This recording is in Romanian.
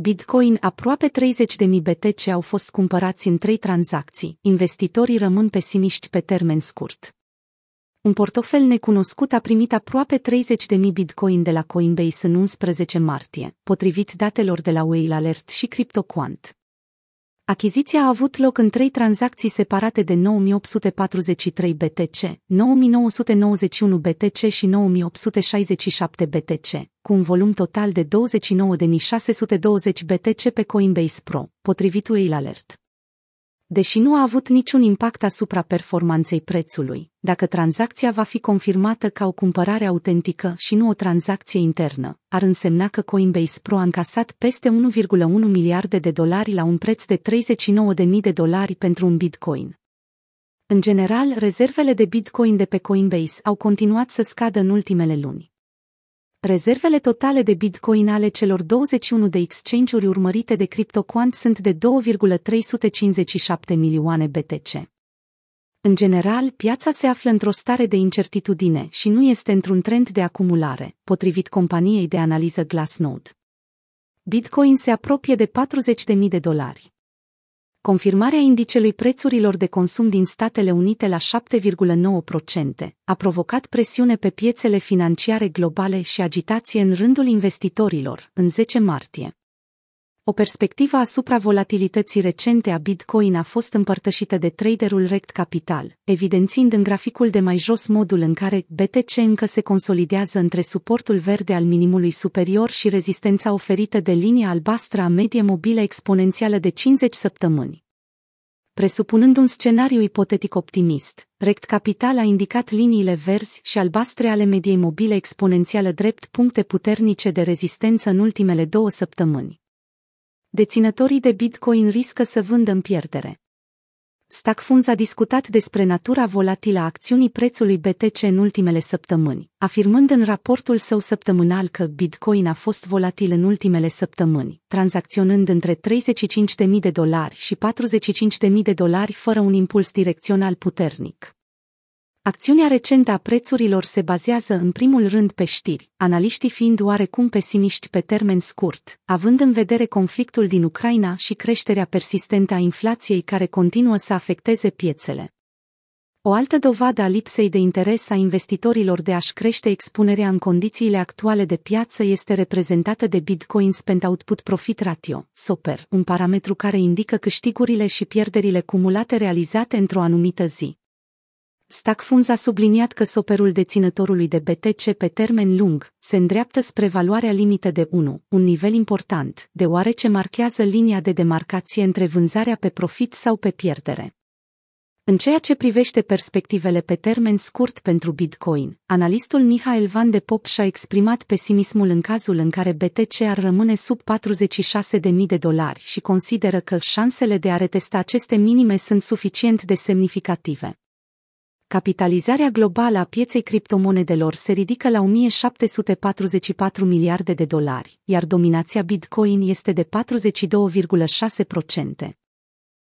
Bitcoin aproape 30.000 BTC au fost cumpărați în trei tranzacții, investitorii rămân pesimiști pe termen scurt. Un portofel necunoscut a primit aproape 30.000 Bitcoin de la Coinbase în 11 martie, potrivit datelor de la Whale Alert și CryptoQuant. Achiziția a avut loc în trei tranzacții separate de 9843 BTC, 9991 BTC și 9867 BTC, cu un volum total de 29.620 BTC pe Coinbase Pro, potrivit Whale Alert deși nu a avut niciun impact asupra performanței prețului, dacă tranzacția va fi confirmată ca o cumpărare autentică și nu o tranzacție internă, ar însemna că Coinbase Pro a încasat peste 1,1 miliarde de dolari la un preț de 39.000 de dolari pentru un bitcoin. În general, rezervele de bitcoin de pe Coinbase au continuat să scadă în ultimele luni. Rezervele totale de Bitcoin ale celor 21 de exchange-uri urmărite de CryptoQuant sunt de 2,357 milioane BTC. În general, piața se află într-o stare de incertitudine și nu este într-un trend de acumulare, potrivit companiei de analiză Glassnode. Bitcoin se apropie de 40.000 de dolari. Confirmarea indicelui prețurilor de consum din Statele Unite la 7,9% a provocat presiune pe piețele financiare globale și agitație în rândul investitorilor în 10 martie. O perspectivă asupra volatilității recente a Bitcoin a fost împărtășită de traderul Rect Capital, evidențiind în graficul de mai jos modul în care BTC încă se consolidează între suportul verde al minimului superior și rezistența oferită de linia albastră a medie mobilă exponențială de 50 săptămâni. Presupunând un scenariu ipotetic optimist, Rect Capital a indicat liniile verzi și albastre ale mediei mobile exponențială drept puncte puternice de rezistență în ultimele două săptămâni deținătorii de Bitcoin riscă să vândă în pierdere. Stackfunds a discutat despre natura volatilă a acțiunii prețului BTC în ultimele săptămâni, afirmând în raportul său săptămânal că Bitcoin a fost volatil în ultimele săptămâni, tranzacționând între 35.000 de dolari și 45.000 de dolari fără un impuls direcțional puternic. Acțiunea recentă a prețurilor se bazează în primul rând pe știri, analiștii fiind oarecum pesimiști pe termen scurt, având în vedere conflictul din Ucraina și creșterea persistentă a inflației care continuă să afecteze piețele. O altă dovadă a lipsei de interes a investitorilor de a-și crește expunerea în condițiile actuale de piață este reprezentată de Bitcoin Spend Output Profit Ratio, SOPR, un parametru care indică câștigurile și pierderile cumulate realizate într-o anumită zi. Stackfunds a subliniat că soperul deținătorului de BTC pe termen lung se îndreaptă spre valoarea limită de 1, un nivel important, deoarece marchează linia de demarcație între vânzarea pe profit sau pe pierdere. În ceea ce privește perspectivele pe termen scurt pentru Bitcoin, analistul Mihail Van de Pop și-a exprimat pesimismul în cazul în care BTC ar rămâne sub 46.000 de dolari și consideră că șansele de a retesta aceste minime sunt suficient de semnificative capitalizarea globală a pieței criptomonedelor se ridică la 1744 miliarde de dolari, iar dominația Bitcoin este de 42,6%.